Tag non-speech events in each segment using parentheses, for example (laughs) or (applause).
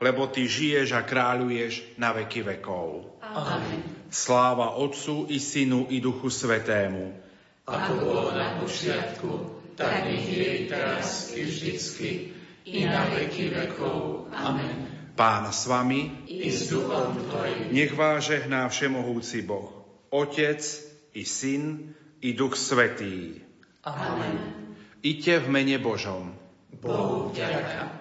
lebo Ty žiješ a kráľuješ na veky vekov. Amen. Sláva Otcu i Synu i Duchu Svetému. Ako bolo na počiatku, tak nech je i teraz i vždycky, i na veky vekov. Amen. Pán s vami, I s duchom Tvojim. nech vás žehná Všemohúci Boh, Otec i Syn i Duch Svetý. Amen. Iďte v mene Božom. Bohu vďaka.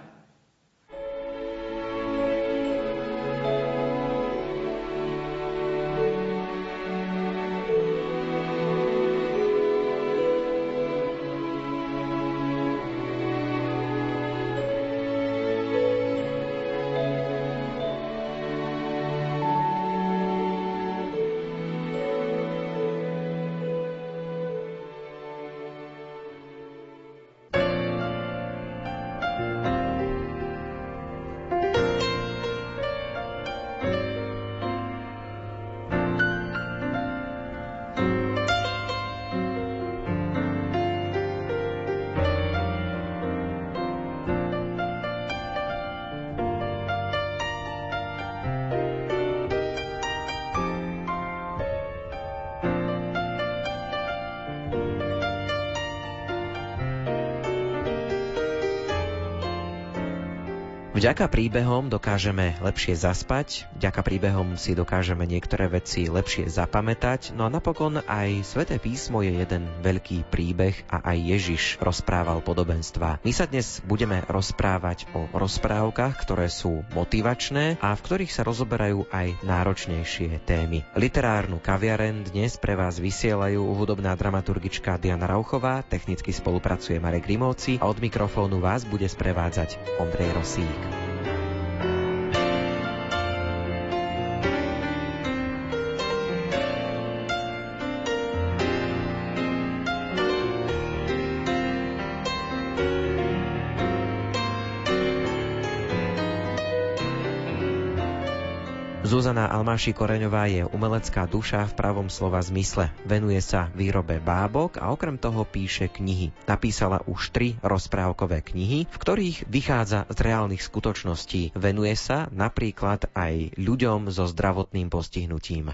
Vďaka príbehom dokážeme lepšie zaspať, vďaka príbehom si dokážeme niektoré veci lepšie zapamätať, no a napokon aj Sveté písmo je jeden veľký príbeh a aj Ježiš rozprával podobenstva. My sa dnes budeme rozprávať o rozprávkach, ktoré sú motivačné a v ktorých sa rozoberajú aj náročnejšie témy. Literárnu kaviaren dnes pre vás vysielajú hudobná dramaturgička Diana Rauchová, technicky spolupracuje Marek Grimovci a od mikrofónu vás bude sprevádzať Ondrej Rosík. Zuzana Almáši Koreňová je umelecká duša v pravom slova zmysle. Venuje sa výrobe bábok a okrem toho píše knihy. Napísala už tri rozprávkové knihy, v ktorých vychádza z reálnych skutočností. Venuje sa napríklad aj ľuďom so zdravotným postihnutím.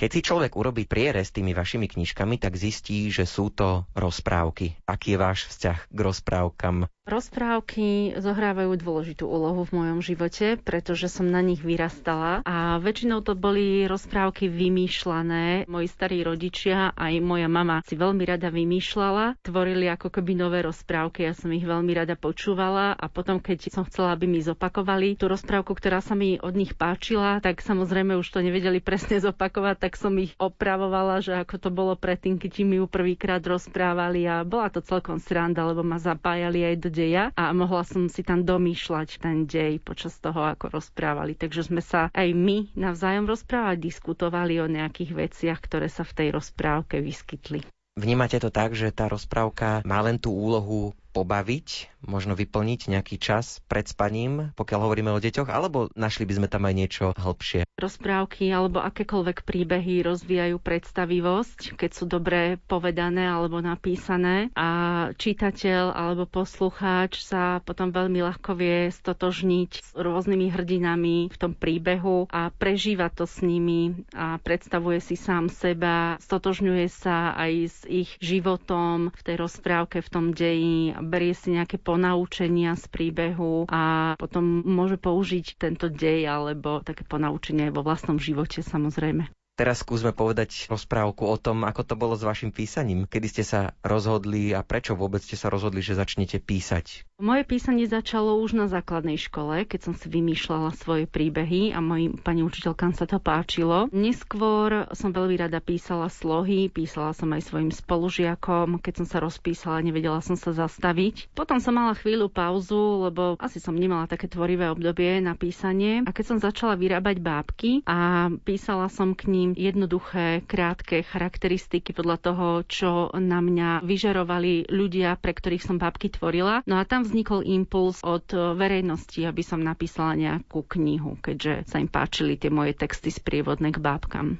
Keď si človek urobí prierez tými vašimi knižkami, tak zistí, že sú to rozprávky. Aký je váš vzťah k rozprávkam? Rozprávky zohrávajú dôležitú úlohu v mojom živote, pretože som na nich vyrastala a väčšinou to boli rozprávky vymýšľané. Moji starí rodičia aj moja mama si veľmi rada vymýšľala, tvorili ako keby nové rozprávky, ja som ich veľmi rada počúvala a potom, keď som chcela, aby mi zopakovali tú rozprávku, ktorá sa mi od nich páčila, tak samozrejme už to nevedeli presne zopakovať, tak som ich opravovala, že ako to bolo predtým, keď mi ju prvýkrát rozprávali a bola to celkom sranda, lebo ma zapájali aj do deja a mohla som si tam domýšľať ten dej počas toho, ako rozprávali. Takže sme sa aj my navzájom rozprávali, diskutovali o nejakých veciach, ktoré sa v tej rozprávke vyskytli. Vnímate to tak, že tá rozprávka má len tú úlohu pobaviť, možno vyplniť nejaký čas pred spaním, pokiaľ hovoríme o deťoch, alebo našli by sme tam aj niečo hĺbšie? Rozprávky alebo akékoľvek príbehy rozvíjajú predstavivosť, keď sú dobre povedané alebo napísané a čitateľ alebo poslucháč sa potom veľmi ľahko vie stotožniť s rôznymi hrdinami v tom príbehu a prežíva to s nimi a predstavuje si sám seba, stotožňuje sa aj s ich životom v tej rozprávke, v tom deji berie si nejaké ponaučenia z príbehu a potom môže použiť tento dej alebo také ponaučenie vo vlastnom živote samozrejme. Teraz skúsme povedať rozprávku o tom, ako to bolo s vašim písaním. Kedy ste sa rozhodli a prečo vôbec ste sa rozhodli, že začnete písať? Moje písanie začalo už na základnej škole, keď som si vymýšľala svoje príbehy a mojim pani učiteľkám sa to páčilo. Neskôr som veľmi rada písala slohy, písala som aj svojim spolužiakom, keď som sa rozpísala, nevedela som sa zastaviť. Potom som mala chvíľu pauzu, lebo asi som nemala také tvorivé obdobie na písanie. A keď som začala vyrábať bábky a písala som k ním jednoduché, krátke charakteristiky podľa toho, čo na mňa vyžarovali ľudia, pre ktorých som bábky tvorila. No a tam vznikol impuls od verejnosti, aby som napísala nejakú knihu, keďže sa im páčili tie moje texty sprievodné k bábkam.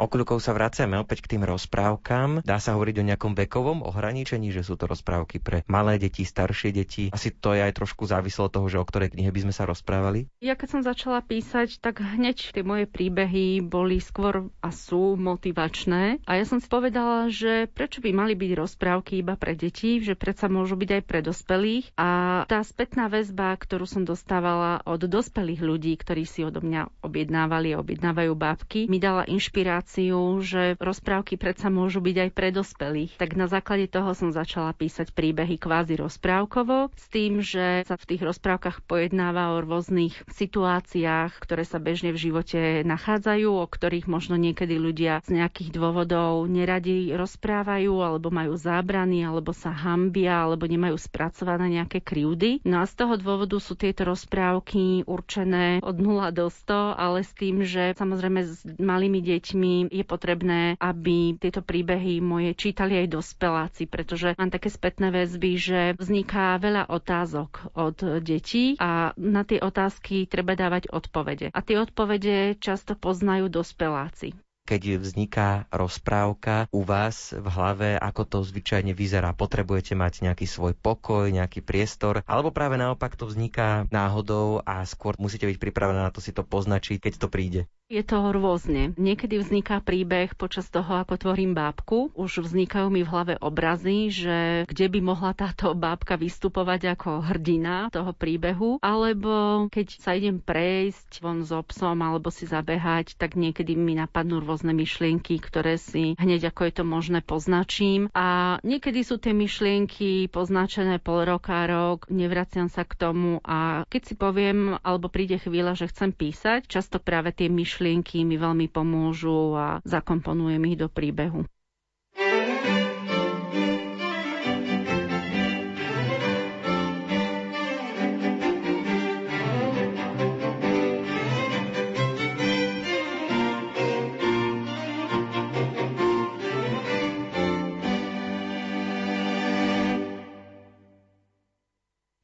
Okľukov sa vraciame opäť k tým rozprávkam. Dá sa hovoriť o nejakom vekovom ohraničení, že sú to rozprávky pre malé deti, staršie deti. Asi to je aj trošku závislo od toho, že o ktorej knihe by sme sa rozprávali. Ja keď som začala písať, tak hneď tie moje príbehy boli skôr a sú motivačné. A ja som si povedala, že prečo by mali byť rozprávky iba pre deti, že predsa môžu byť aj pre dospelých. A tá spätná väzba, ktorú som dostávala od dospelých ľudí, ktorí si odo mňa objednávali a objednávajú bábky, mi dala inšpiráciu informáciu, že rozprávky predsa môžu byť aj pre dospelých. Tak na základe toho som začala písať príbehy kvázi rozprávkovo, s tým, že sa v tých rozprávkach pojednáva o rôznych situáciách, ktoré sa bežne v živote nachádzajú, o ktorých možno niekedy ľudia z nejakých dôvodov neradi rozprávajú, alebo majú zábrany, alebo sa hambia, alebo nemajú spracované nejaké krivdy. No a z toho dôvodu sú tieto rozprávky určené od 0 do 100, ale s tým, že samozrejme s malými deťmi je potrebné, aby tieto príbehy moje čítali aj dospeláci, pretože mám také spätné väzby, že vzniká veľa otázok od detí a na tie otázky treba dávať odpovede. A tie odpovede často poznajú dospeláci keď vzniká rozprávka u vás v hlave, ako to zvyčajne vyzerá? Potrebujete mať nejaký svoj pokoj, nejaký priestor, alebo práve naopak to vzniká náhodou a skôr musíte byť pripravená na to si to poznačiť, keď to príde? Je to rôzne. Niekedy vzniká príbeh počas toho, ako tvorím bábku. Už vznikajú mi v hlave obrazy, že kde by mohla táto bábka vystupovať ako hrdina toho príbehu. Alebo keď sa idem prejsť von s so psom alebo si zabehať, tak niekedy mi napadnú rôzne myšlienky, ktoré si hneď ako je to možné poznačím. A niekedy sú tie myšlienky poznačené pol roka, rok, nevraciam sa k tomu a keď si poviem, alebo príde chvíľa, že chcem písať, často práve tie myšlienky mi veľmi pomôžu a zakomponujem ich do príbehu.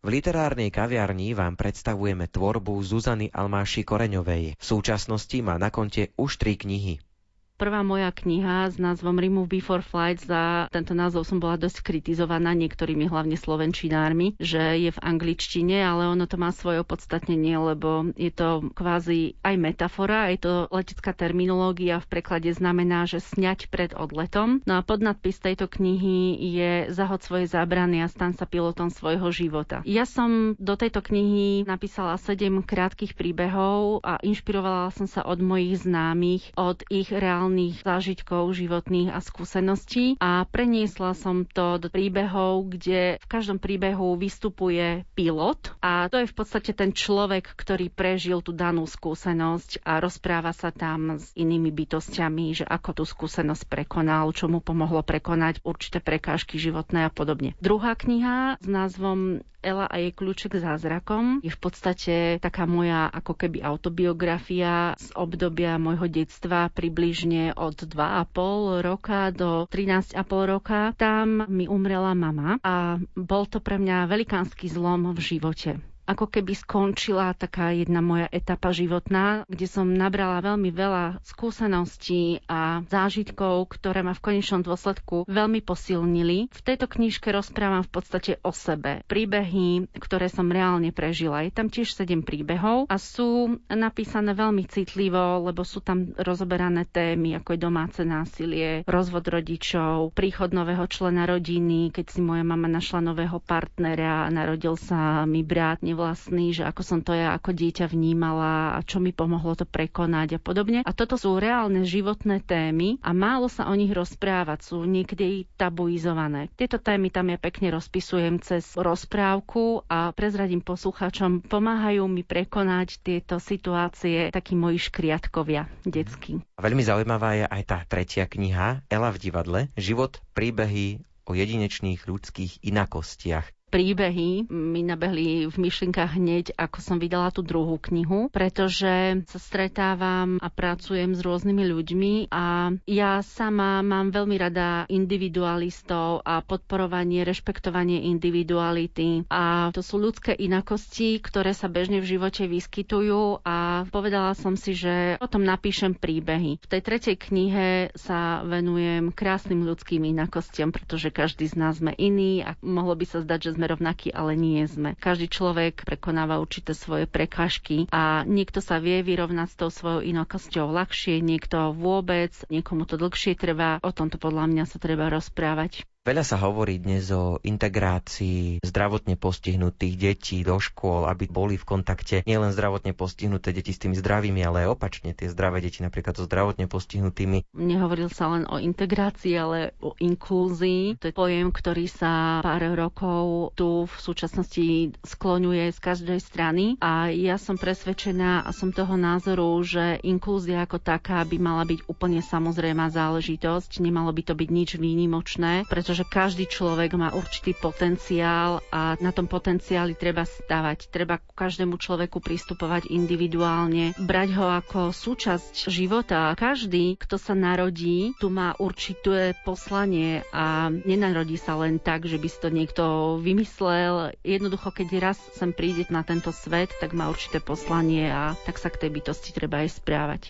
V literárnej kaviarni vám predstavujeme tvorbu Zuzany Almáši Koreňovej. V súčasnosti má na konte už tri knihy. Prvá moja kniha s názvom Remove Before Flight, za tento názov som bola dosť kritizovaná niektorými hlavne slovenčinármi, že je v angličtine, ale ono to má svoje opodstatnenie, lebo je to kvázi aj metafora, aj to letecká terminológia v preklade znamená, že sňať pred odletom. No a podnadpis tejto knihy je Zahod svoje zábrany a stan sa pilotom svojho života. Ja som do tejto knihy napísala sedem krátkých príbehov a inšpirovala som sa od mojich známych, od ich reálnych reálnych zážitkov životných a skúseností a preniesla som to do príbehov, kde v každom príbehu vystupuje pilot a to je v podstate ten človek, ktorý prežil tú danú skúsenosť a rozpráva sa tam s inými bytostiami, že ako tú skúsenosť prekonal, čo mu pomohlo prekonať určité prekážky životné a podobne. Druhá kniha s názvom Ela a jej kľúček k zázrakom je v podstate taká moja ako keby autobiografia z obdobia môjho detstva približne od 2,5 roka do 13,5 roka. Tam mi umrela mama a bol to pre mňa velikánsky zlom v živote ako keby skončila taká jedna moja etapa životná, kde som nabrala veľmi veľa skúseností a zážitkov, ktoré ma v konečnom dôsledku veľmi posilnili. V tejto knižke rozprávam v podstate o sebe. Príbehy, ktoré som reálne prežila. Je tam tiež sedem príbehov a sú napísané veľmi citlivo, lebo sú tam rozoberané témy, ako je domáce násilie, rozvod rodičov, príchod nového člena rodiny, keď si moja mama našla nového partnera, narodil sa mi brat, vlastný, že ako som to ja ako dieťa vnímala a čo mi pomohlo to prekonať a podobne. A toto sú reálne životné témy a málo sa o nich rozprávať, sú niekedy tabuizované. Tieto témy tam ja pekne rozpisujem cez rozprávku a prezradím poslucháčom, pomáhajú mi prekonať tieto situácie takí moji škriatkovia detskí. Veľmi zaujímavá je aj tá tretia kniha Ela v divadle, život, príbehy o jedinečných ľudských inakostiach. Príbehy mi nabehli v myšlienkach hneď, ako som vydala tú druhú knihu, pretože sa stretávam a pracujem s rôznymi ľuďmi a ja sama mám veľmi rada individualistov a podporovanie, rešpektovanie individuality. A to sú ľudské inakosti, ktoré sa bežne v živote vyskytujú a povedala som si, že o tom napíšem príbehy. V tej tretej knihe sa venujem krásnym ľudským inakostiam, pretože každý z nás sme iný a mohlo by sa zdať, že sme rovnakí, ale nie sme. Každý človek prekonáva určité svoje prekážky a niekto sa vie vyrovnať s tou svojou inakosťou ľahšie, niekto vôbec, niekomu to dlhšie trvá. O tomto podľa mňa sa treba rozprávať. Veľa sa hovorí dnes o integrácii zdravotne postihnutých detí do škôl, aby boli v kontakte nielen zdravotne postihnuté deti s tými zdravými, ale aj opačne tie zdravé deti napríklad so zdravotne postihnutými. Nehovoril sa len o integrácii, ale o inklúzii. To je pojem, ktorý sa pár rokov tu v súčasnosti skloňuje z každej strany a ja som presvedčená a som toho názoru, že inklúzia ako taká by mala byť úplne samozrejmá záležitosť, nemalo by to byť nič výnimočné, pretože pretože každý človek má určitý potenciál a na tom potenciáli treba stavať. Treba ku každému človeku pristupovať individuálne, brať ho ako súčasť života. Každý, kto sa narodí, tu má určité poslanie a nenarodí sa len tak, že by si to niekto vymyslel. Jednoducho, keď raz sem príde na tento svet, tak má určité poslanie a tak sa k tej bytosti treba aj správať.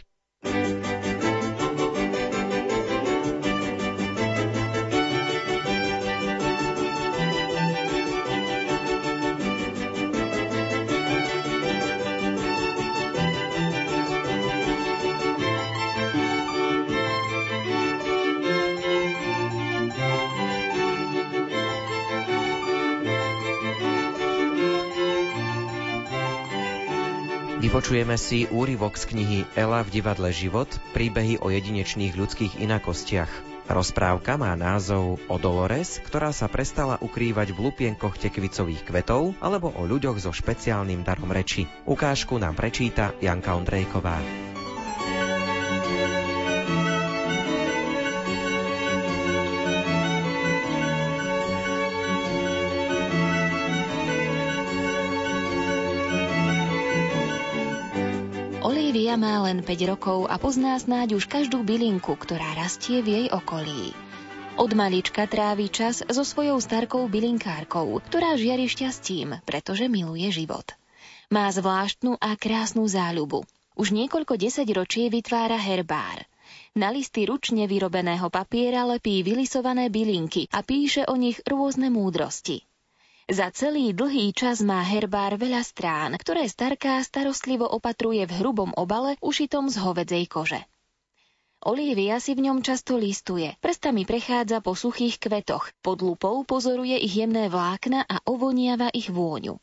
Vypočujeme si úryvok z knihy Ela v divadle Život, príbehy o jedinečných ľudských inakostiach. Rozprávka má názov o Dolores, ktorá sa prestala ukrývať v lupienkoch tekvicových kvetov alebo o ľuďoch so špeciálnym darom reči. Ukážku nám prečíta Janka Ondrejková. Má len 5 rokov a pozná snáď už každú bylinku, ktorá rastie v jej okolí. Od malička trávi čas so svojou starkou bylinkárkou, ktorá žiari šťastím, pretože miluje život. Má zvláštnu a krásnu záľubu. Už niekoľko desaťročí vytvára herbár. Na listy ručne vyrobeného papiera lepí vylisované bylinky a píše o nich rôzne múdrosti. Za celý dlhý čas má herbár veľa strán, ktoré starká starostlivo opatruje v hrubom obale ušitom z hovedzej kože. Olivia si v ňom často listuje, prstami prechádza po suchých kvetoch, pod lupou pozoruje ich jemné vlákna a ovoniava ich vôňu.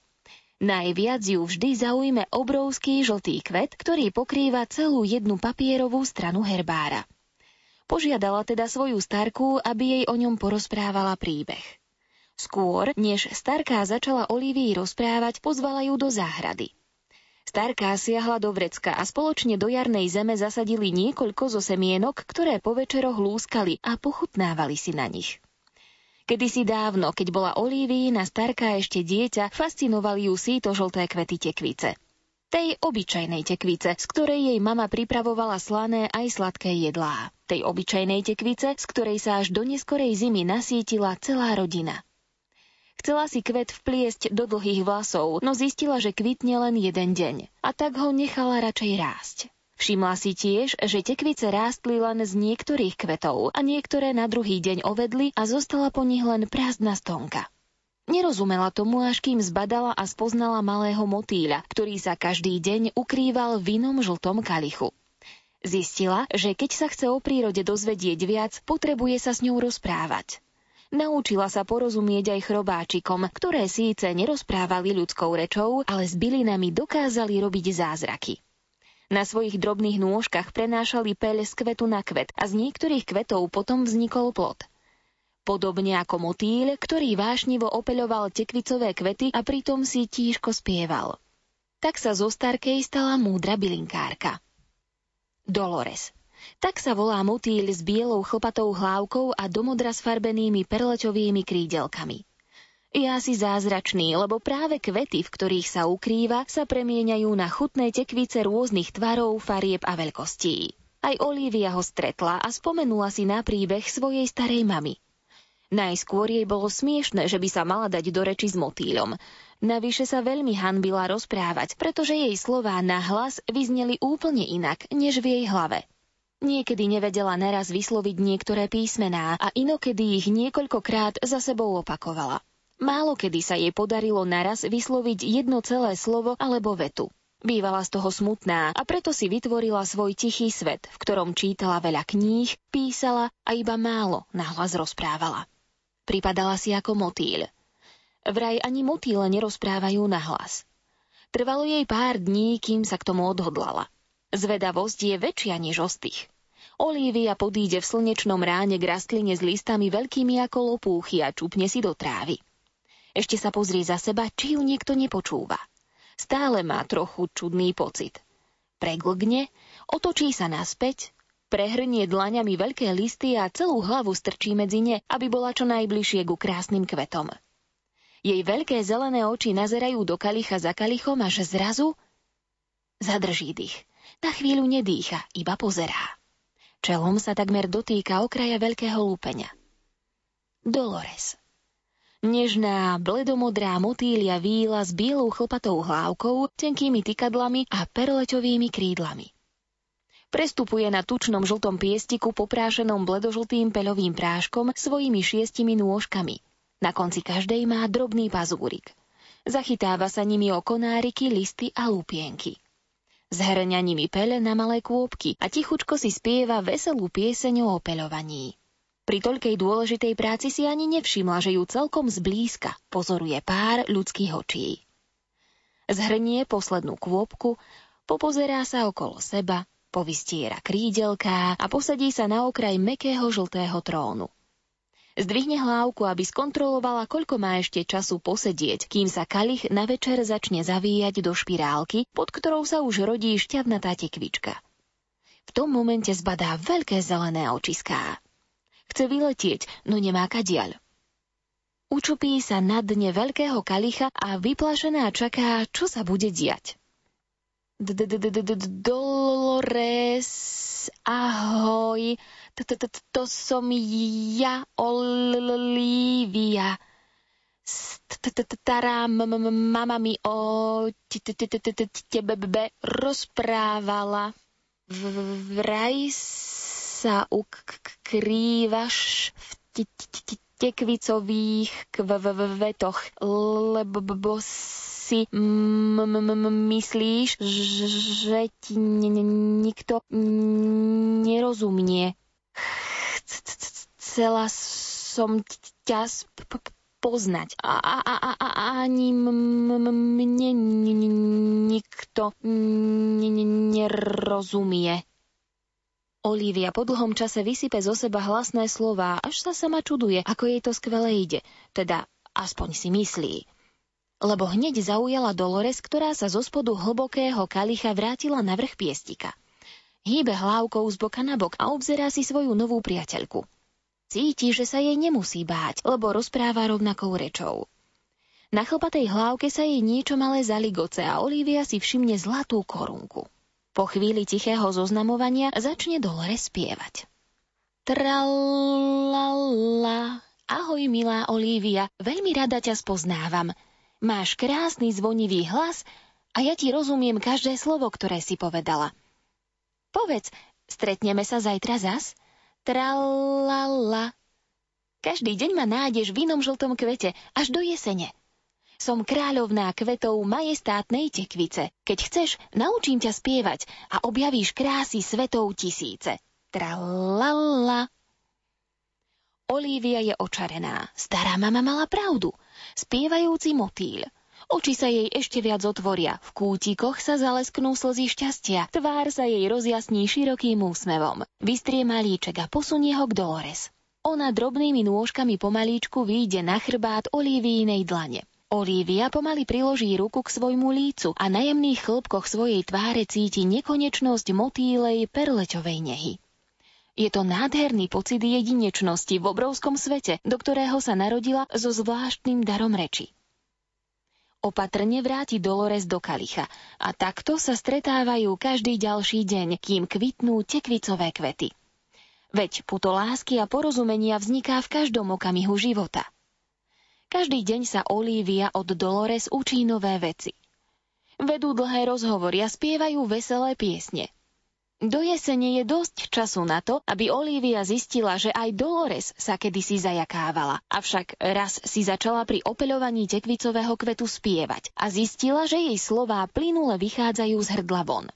Najviac ju vždy zaujme obrovský žltý kvet, ktorý pokrýva celú jednu papierovú stranu herbára. Požiadala teda svoju starku, aby jej o ňom porozprávala príbeh. Skôr, než starká začala Olivii rozprávať, pozvala ju do záhrady. Starká siahla do vrecka a spoločne do jarnej zeme zasadili niekoľko zo semienok, ktoré po večeroch lúskali a pochutnávali si na nich. Kedysi dávno, keď bola na starká ešte dieťa, fascinovali ju síto žlté kvety tekvice. Tej obyčajnej tekvice, z ktorej jej mama pripravovala slané aj sladké jedlá. Tej obyčajnej tekvice, z ktorej sa až do neskorej zimy nasítila celá rodina. Chcela si kvet vpliesť do dlhých vlasov, no zistila, že kvitne len jeden deň a tak ho nechala radšej rásť. Všimla si tiež, že tekvice rástli len z niektorých kvetov a niektoré na druhý deň ovedli a zostala po nich len prázdna stonka. Nerozumela tomu, až kým zbadala a spoznala malého motýľa, ktorý sa každý deň ukrýval v inom žltom kalichu. Zistila, že keď sa chce o prírode dozvedieť viac, potrebuje sa s ňou rozprávať. Naučila sa porozumieť aj chrobáčikom, ktoré síce nerozprávali ľudskou rečou, ale s bylinami dokázali robiť zázraky. Na svojich drobných nôžkach prenášali peľ z kvetu na kvet a z niektorých kvetov potom vznikol plod. Podobne ako motýl, ktorý vášnivo opeľoval tekvicové kvety a pritom si tížko spieval. Tak sa zo starkej stala múdra bylinkárka. Dolores tak sa volá motýl s bielou chlpatou hlávkou a domodra s farbenými perleťovými krídelkami. Je asi zázračný, lebo práve kvety, v ktorých sa ukrýva, sa premieňajú na chutné tekvice rôznych tvarov, farieb a veľkostí. Aj Olivia ho stretla a spomenula si na príbeh svojej starej mamy. Najskôr jej bolo smiešne, že by sa mala dať do reči s motýľom. Navyše sa veľmi hanbila rozprávať, pretože jej slová na hlas vyzneli úplne inak, než v jej hlave. Niekedy nevedela naraz vysloviť niektoré písmená a inokedy ich niekoľkokrát za sebou opakovala. Málo kedy sa jej podarilo naraz vysloviť jedno celé slovo alebo vetu. Bývala z toho smutná a preto si vytvorila svoj tichý svet, v ktorom čítala veľa kníh, písala a iba málo nahlas rozprávala. Pripadala si ako motýľ. Vraj ani motýle nerozprávajú nahlas. Trvalo jej pár dní, kým sa k tomu odhodlala. Zvedavosť je väčšia než ostých. Olívia podíde v slnečnom ráne k rastline s listami veľkými ako lopúchy a čupne si do trávy. Ešte sa pozrie za seba, či ju niekto nepočúva. Stále má trochu čudný pocit. Preglgne, otočí sa naspäť, prehrnie dlaňami veľké listy a celú hlavu strčí medzi ne, aby bola čo najbližšie ku krásnym kvetom. Jej veľké zelené oči nazerajú do kalicha za kalichom, až zrazu zadrží dých. Na chvíľu nedýcha, iba pozerá. Čelom sa takmer dotýka okraja veľkého lúpeňa. Dolores. Nežná, bledomodrá motýlia víla s bielou chlpatou hlávkou, tenkými tykadlami a perleťovými krídlami. Prestupuje na tučnom žltom piestiku poprášenom bledožltým peľovým práškom svojimi šiestimi nôžkami. Na konci každej má drobný pazúrik. Zachytáva sa nimi o konáriky, listy a lupienky. Zhrňa nimi pele na malé kôpky a tichučko si spieva veselú pieseň o opeľovaní. Pri toľkej dôležitej práci si ani nevšimla, že ju celkom zblízka pozoruje pár ľudských očí. Zhrnie poslednú kôpku, popozerá sa okolo seba, povystiera krídelká a posadí sa na okraj mekého žltého trónu. Zdvihne hlávku, aby skontrolovala, koľko má ešte času posedieť, kým sa kalich na večer začne zavíjať do špirálky, pod ktorou sa už rodí šťavnatá tekvička. V tom momente zbadá veľké zelené očiská. Chce vyletieť, no nemá kadiaľ. Učupí sa na dne veľkého kalicha a vyplašená čaká, čo sa bude diať. Dolores, ahoj, to som ja, Olivia. Stará mama mi o tebe rozprávala. Vraj sa ukrývaš v tekvicových kvetoch, lebo si myslíš, že ti nikto nerozumie. Chcela som ťa poznať. A, ani mne nikto nerozumie. Olivia po dlhom čase vysype zo seba hlasné slová, až sa sama čuduje, ako jej to skvele ide. Teda, aspoň si myslí. Lebo hneď zaujala Dolores, ktorá sa zo spodu hlbokého kalicha vrátila na vrch piestika. Hýbe hlávkou z boka na bok a obzerá si svoju novú priateľku. Cíti, že sa jej nemusí báť, lebo rozpráva rovnakou rečou. Na chlpatej hlávke sa jej niečo malé zaligoce a Olivia si všimne zlatú korunku. Po chvíli tichého zoznamovania začne Dolores spievať. Tralala, ahoj milá Olivia, veľmi rada ťa spoznávam. Máš krásny zvonivý hlas a ja ti rozumiem každé slovo, ktoré si povedala. Povedz, stretneme sa zajtra zas? Tralala. Každý deň ma nájdeš v inom žltom kvete, až do jesene. Som kráľovná kvetov majestátnej tekvice. Keď chceš, naučím ťa spievať a objavíš krásy svetov tisíce. Tralala. Olivia je očarená. Stará mama mala pravdu. Spievajúci motýl. Oči sa jej ešte viac otvoria, v kútikoch sa zalesknú slzy šťastia, tvár sa jej rozjasní širokým úsmevom. Vystrie malíček a posunie ho k Dolores. Ona drobnými nôžkami pomalíčku vyjde na chrbát Olivínej dlane. Olivia pomaly priloží ruku k svojmu lícu a na jemných chlopkoch svojej tváre cíti nekonečnosť motýlej perleťovej nehy. Je to nádherný pocit jedinečnosti v obrovskom svete, do ktorého sa narodila so zvláštnym darom reči. Opatrne vráti Dolores do kalicha a takto sa stretávajú každý ďalší deň, kým kvitnú tekvicové kvety. Veď puto lásky a porozumenia vzniká v každom okamihu života. Každý deň sa Olivia od Dolores učí nové veci. Vedú dlhé rozhovory a spievajú veselé piesne – do jesene je dosť času na to, aby Olivia zistila, že aj Dolores sa kedysi zajakávala. Avšak raz si začala pri opeľovaní tekvicového kvetu spievať a zistila, že jej slová plynule vychádzajú z hrdla von.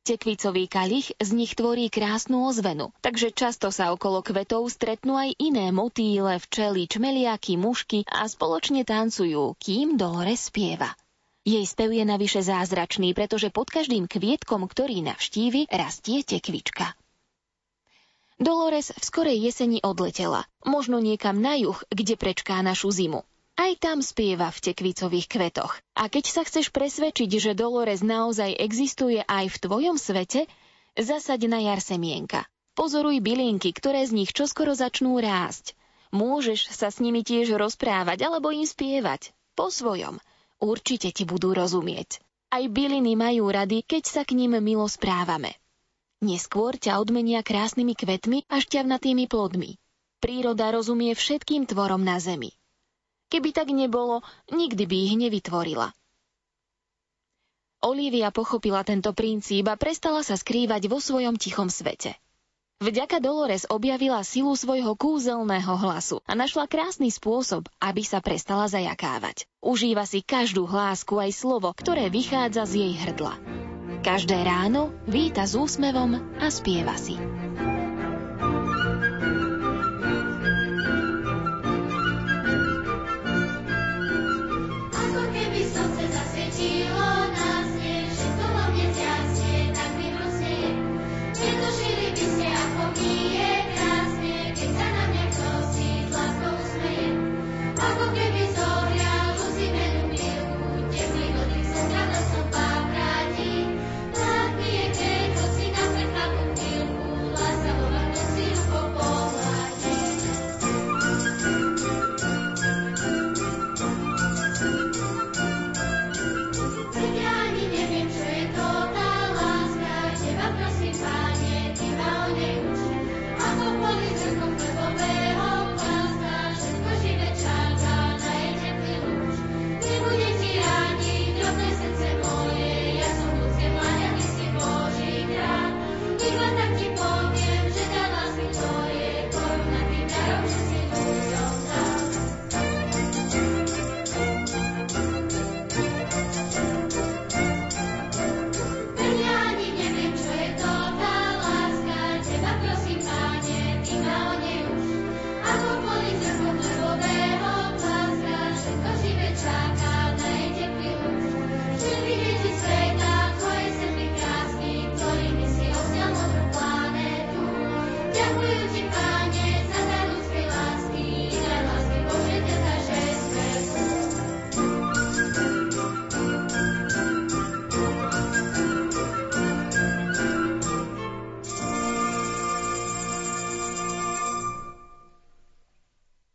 Tekvicový kalich z nich tvorí krásnu ozvenu, takže často sa okolo kvetov stretnú aj iné motýle, včely, čmeliaky, mušky a spoločne tancujú, kým Dolores spieva. Jej spev je navyše zázračný, pretože pod každým kvietkom, ktorý navštívi, rastie tekvička. Dolores v skorej jeseni odletela, možno niekam na juh, kde prečká našu zimu. Aj tam spieva v tekvicových kvetoch. A keď sa chceš presvedčiť, že Dolores naozaj existuje aj v tvojom svete, zasaď na jar semienka. Pozoruj bylinky, ktoré z nich čoskoro začnú rásť. Môžeš sa s nimi tiež rozprávať alebo im spievať. Po svojom – určite ti budú rozumieť. Aj byliny majú rady, keď sa k ním milo správame. Neskôr ťa odmenia krásnymi kvetmi a šťavnatými plodmi. Príroda rozumie všetkým tvorom na zemi. Keby tak nebolo, nikdy by ich nevytvorila. Olivia pochopila tento princíp a prestala sa skrývať vo svojom tichom svete. Vďaka Dolores objavila silu svojho kúzelného hlasu a našla krásny spôsob, aby sa prestala zajakávať. Užíva si každú hlásku aj slovo, ktoré vychádza z jej hrdla. Každé ráno víta s úsmevom a spieva si.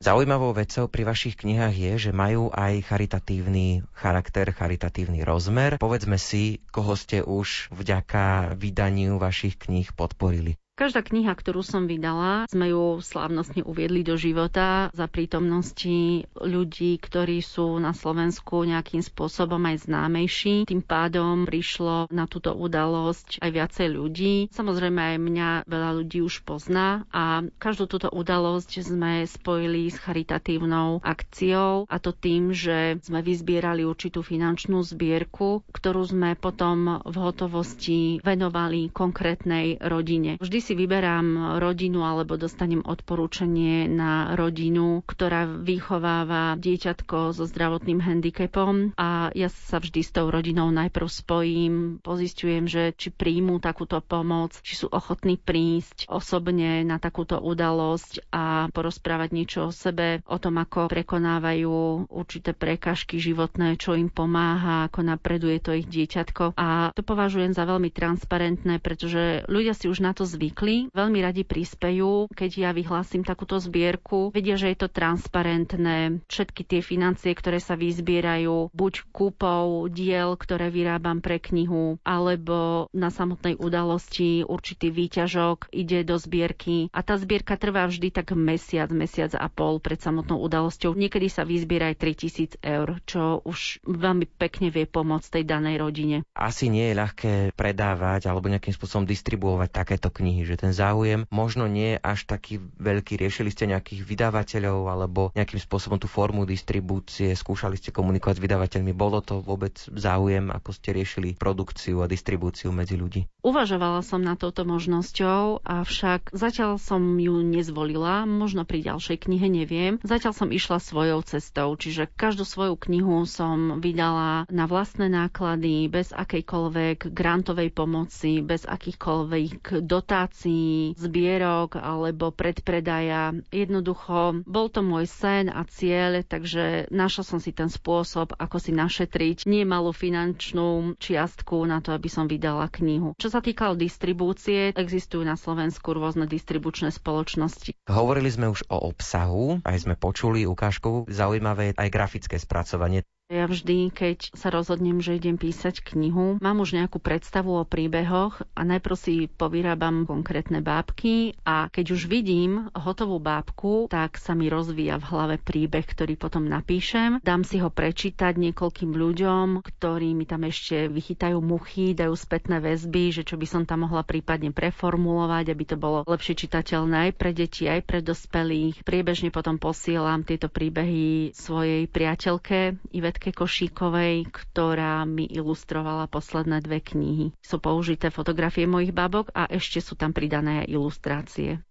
Zaujímavou vecou pri vašich knihách je, že majú aj charitatívny charakter, charitatívny rozmer. Povedzme si, koho ste už vďaka vydaniu vašich kníh podporili. Každá kniha, ktorú som vydala, sme ju slávnostne uviedli do života za prítomnosti ľudí, ktorí sú na Slovensku nejakým spôsobom aj známejší. Tým pádom prišlo na túto udalosť aj viacej ľudí. Samozrejme aj mňa veľa ľudí už pozná a každú túto udalosť sme spojili s charitatívnou akciou a to tým, že sme vyzbierali určitú finančnú zbierku, ktorú sme potom v hotovosti venovali konkrétnej rodine. Vždy si vyberám rodinu alebo dostanem odporúčanie na rodinu, ktorá vychováva dieťatko so zdravotným handicapom a ja sa vždy s tou rodinou najprv spojím, pozistujem, že či príjmu takúto pomoc, či sú ochotní prísť osobne na takúto udalosť a porozprávať niečo o sebe, o tom, ako prekonávajú určité prekažky životné, čo im pomáha, ako napreduje to ich dieťatko. A to považujem za veľmi transparentné, pretože ľudia si už na to zvykli vznikli. Veľmi radi prispejú, keď ja vyhlásim takúto zbierku. Vedia, že je to transparentné. Všetky tie financie, ktoré sa vyzbierajú, buď kúpou diel, ktoré vyrábam pre knihu, alebo na samotnej udalosti určitý výťažok ide do zbierky. A tá zbierka trvá vždy tak mesiac, mesiac a pol pred samotnou udalosťou. Niekedy sa vyzbiera aj 3000 eur, čo už veľmi pekne vie pomôcť tej danej rodine. Asi nie je ľahké predávať alebo nejakým spôsobom distribuovať takéto knihy, že ten záujem možno nie je až taký veľký. Riešili ste nejakých vydavateľov alebo nejakým spôsobom tú formu distribúcie, skúšali ste komunikovať s vydavateľmi, bolo to vôbec záujem, ako ste riešili produkciu a distribúciu medzi ľudí? Uvažovala som na touto možnosťou, avšak zatiaľ som ju nezvolila, možno pri ďalšej knihe neviem. Zatiaľ som išla svojou cestou, čiže každú svoju knihu som vydala na vlastné náklady, bez akejkoľvek grantovej pomoci, bez akýchkoľvek dotácií, zbierok alebo predpredaja. Jednoducho, bol to môj sen a cieľ, takže našla som si ten spôsob, ako si našetriť nemalú finančnú čiastku na to, aby som vydala knihu. Čo sa týkalo distribúcie, existujú na Slovensku rôzne distribučné spoločnosti. Hovorili sme už o obsahu, aj sme počuli ukážku. Zaujímavé je aj grafické spracovanie. Ja vždy, keď sa rozhodnem, že idem písať knihu, mám už nejakú predstavu o príbehoch a najprv si povyrábam konkrétne bábky a keď už vidím hotovú bábku, tak sa mi rozvíja v hlave príbeh, ktorý potom napíšem. Dám si ho prečítať niekoľkým ľuďom, ktorí mi tam ešte vychytajú muchy, dajú spätné väzby, že čo by som tam mohla prípadne preformulovať, aby to bolo lepšie čitateľné aj pre deti, aj pre dospelých. Priebežne potom posielam tieto príbehy svojej priateľke Ivet Ivetke Košíkovej, ktorá mi ilustrovala posledné dve knihy. Sú použité fotografie mojich babok a ešte sú tam pridané ilustrácie.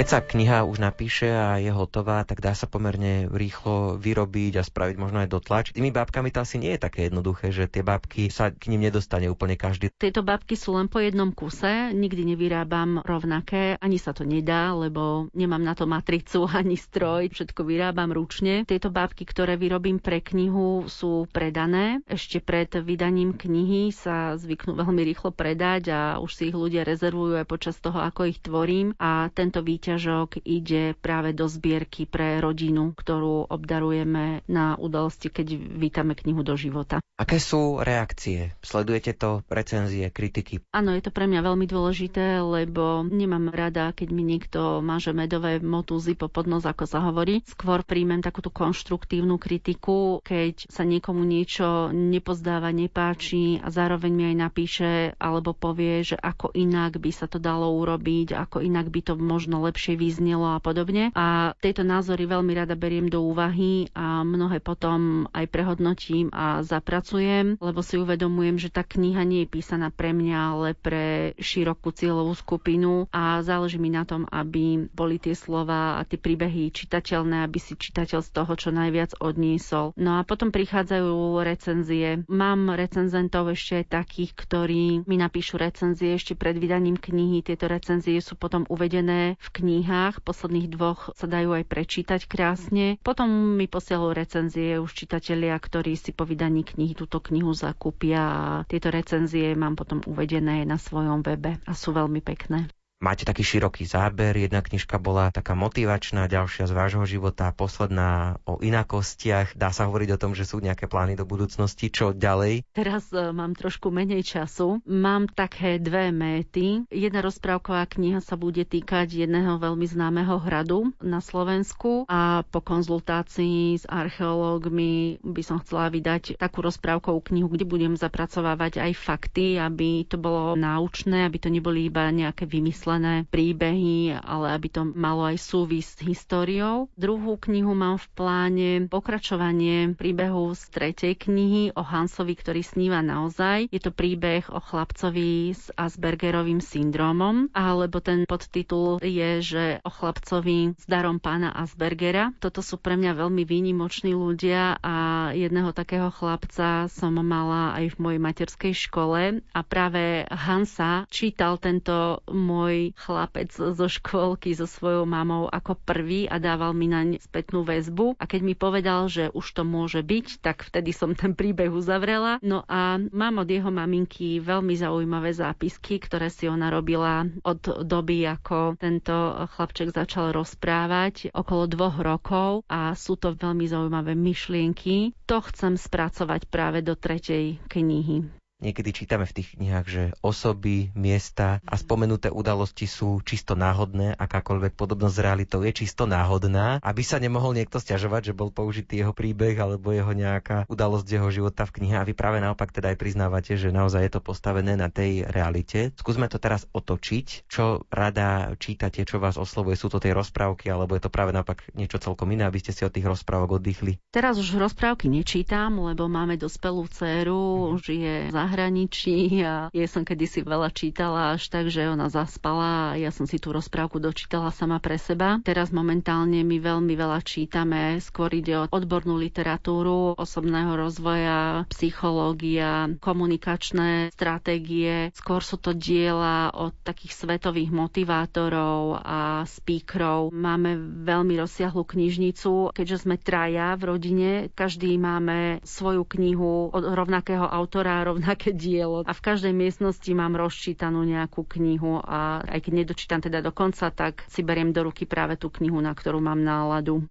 Keď sa kniha už napíše a je hotová, tak dá sa pomerne rýchlo vyrobiť a spraviť možno aj dotlač. Tými bábkami to asi nie je také jednoduché, že tie bábky sa k ním nedostane úplne každý. Tieto bábky sú len po jednom kuse, nikdy nevyrábam rovnaké, ani sa to nedá, lebo nemám na to matricu (laughs) ani stroj, všetko vyrábam ručne. Tieto bábky, ktoré vyrobím pre knihu, sú predané. Ešte pred vydaním knihy sa zvyknú veľmi rýchlo predať a už si ich ľudia rezervujú aj počas toho, ako ich tvorím. A tento výťaz výťažok ide práve do zbierky pre rodinu, ktorú obdarujeme na udalosti, keď vítame knihu do života. Aké sú reakcie? Sledujete to, recenzie, kritiky? Áno, je to pre mňa veľmi dôležité, lebo nemám rada, keď mi niekto máže medové motúzy po podnos, ako sa hovorí. Skôr príjmem takúto konštruktívnu kritiku, keď sa niekomu niečo nepozdáva, nepáči a zároveň mi aj napíše alebo povie, že ako inak by sa to dalo urobiť, ako inak by to možno lepšie lepšie vyznelo a podobne. A tieto názory veľmi rada beriem do úvahy a mnohé potom aj prehodnotím a zapracujem, lebo si uvedomujem, že tá kniha nie je písaná pre mňa, ale pre širokú cieľovú skupinu a záleží mi na tom, aby boli tie slova a tie príbehy čitateľné, aby si čitateľ z toho čo najviac odniesol. No a potom prichádzajú recenzie. Mám recenzentov ešte takých, ktorí mi napíšu recenzie ešte pred vydaním knihy. Tieto recenzie sú potom uvedené v knihe knihách. Posledných dvoch sa dajú aj prečítať krásne. Potom mi posielajú recenzie už čitatelia, ktorí si po vydaní knihy túto knihu zakúpia a tieto recenzie mám potom uvedené na svojom webe a sú veľmi pekné máte taký široký záber. Jedna knižka bola taká motivačná, ďalšia z vášho života, posledná o inakostiach. Dá sa hovoriť o tom, že sú nejaké plány do budúcnosti. Čo ďalej? Teraz uh, mám trošku menej času. Mám také dve méty. Jedna rozprávková kniha sa bude týkať jedného veľmi známeho hradu na Slovensku a po konzultácii s archeológmi by som chcela vydať takú rozprávkovú knihu, kde budem zapracovávať aj fakty, aby to bolo náučné, aby to neboli iba nejaké vymyslené vymyslené príbehy, ale aby to malo aj súvis s históriou. Druhú knihu mám v pláne pokračovanie príbehu z tretej knihy o Hansovi, ktorý sníva naozaj. Je to príbeh o chlapcovi s Aspergerovým syndromom, alebo ten podtitul je, že o chlapcovi s darom pána Aspergera. Toto sú pre mňa veľmi výnimoční ľudia a jedného takého chlapca som mala aj v mojej materskej škole a práve Hansa čítal tento môj chlapec zo škôlky so svojou mamou ako prvý a dával mi naň spätnú väzbu. A keď mi povedal, že už to môže byť, tak vtedy som ten príbeh uzavrela. No a mám od jeho maminky veľmi zaujímavé zápisky, ktoré si ona robila od doby, ako tento chlapček začal rozprávať okolo dvoch rokov a sú to veľmi zaujímavé myšlienky. To chcem spracovať práve do tretej knihy. Niekedy čítame v tých knihách, že osoby, miesta a spomenuté udalosti sú čisto náhodné, akákoľvek podobnosť s realitou je čisto náhodná, aby sa nemohol niekto stiažovať, že bol použitý jeho príbeh alebo jeho nejaká udalosť jeho života v knihe a vy práve naopak teda aj priznávate, že naozaj je to postavené na tej realite. Skúsme to teraz otočiť. Čo rada čítate, čo vás oslovuje? Sú to tie rozprávky alebo je to práve naopak niečo celkom iné, aby ste si od tých rozprávok oddychli? Teraz už rozprávky nečítam, lebo máme dospelú dceru, žije za zahraničí a ja som kedysi veľa čítala až tak, že ona zaspala a ja som si tú rozprávku dočítala sama pre seba. Teraz momentálne my veľmi veľa čítame, skôr ide o odbornú literatúru, osobného rozvoja, psychológia, komunikačné stratégie. Skôr sú to diela od takých svetových motivátorov a speakerov. Máme veľmi rozsiahlu knižnicu, keďže sme traja v rodine, každý máme svoju knihu od rovnakého autora, rovnak nejaké dielo a v každej miestnosti mám rozčítanú nejakú knihu a aj keď nedočítam teda do konca, tak si beriem do ruky práve tú knihu, na ktorú mám náladu.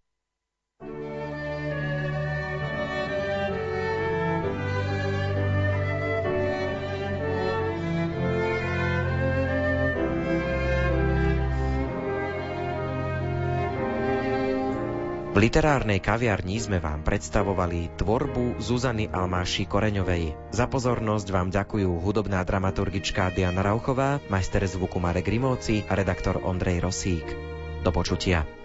Literárnej kaviarni sme vám predstavovali tvorbu Zuzany Almáši Koreňovej. Za pozornosť vám ďakujú hudobná dramaturgička Diana Rauchová, majster zvuku Marek Rimóci a redaktor Ondrej Rosík. Do počutia.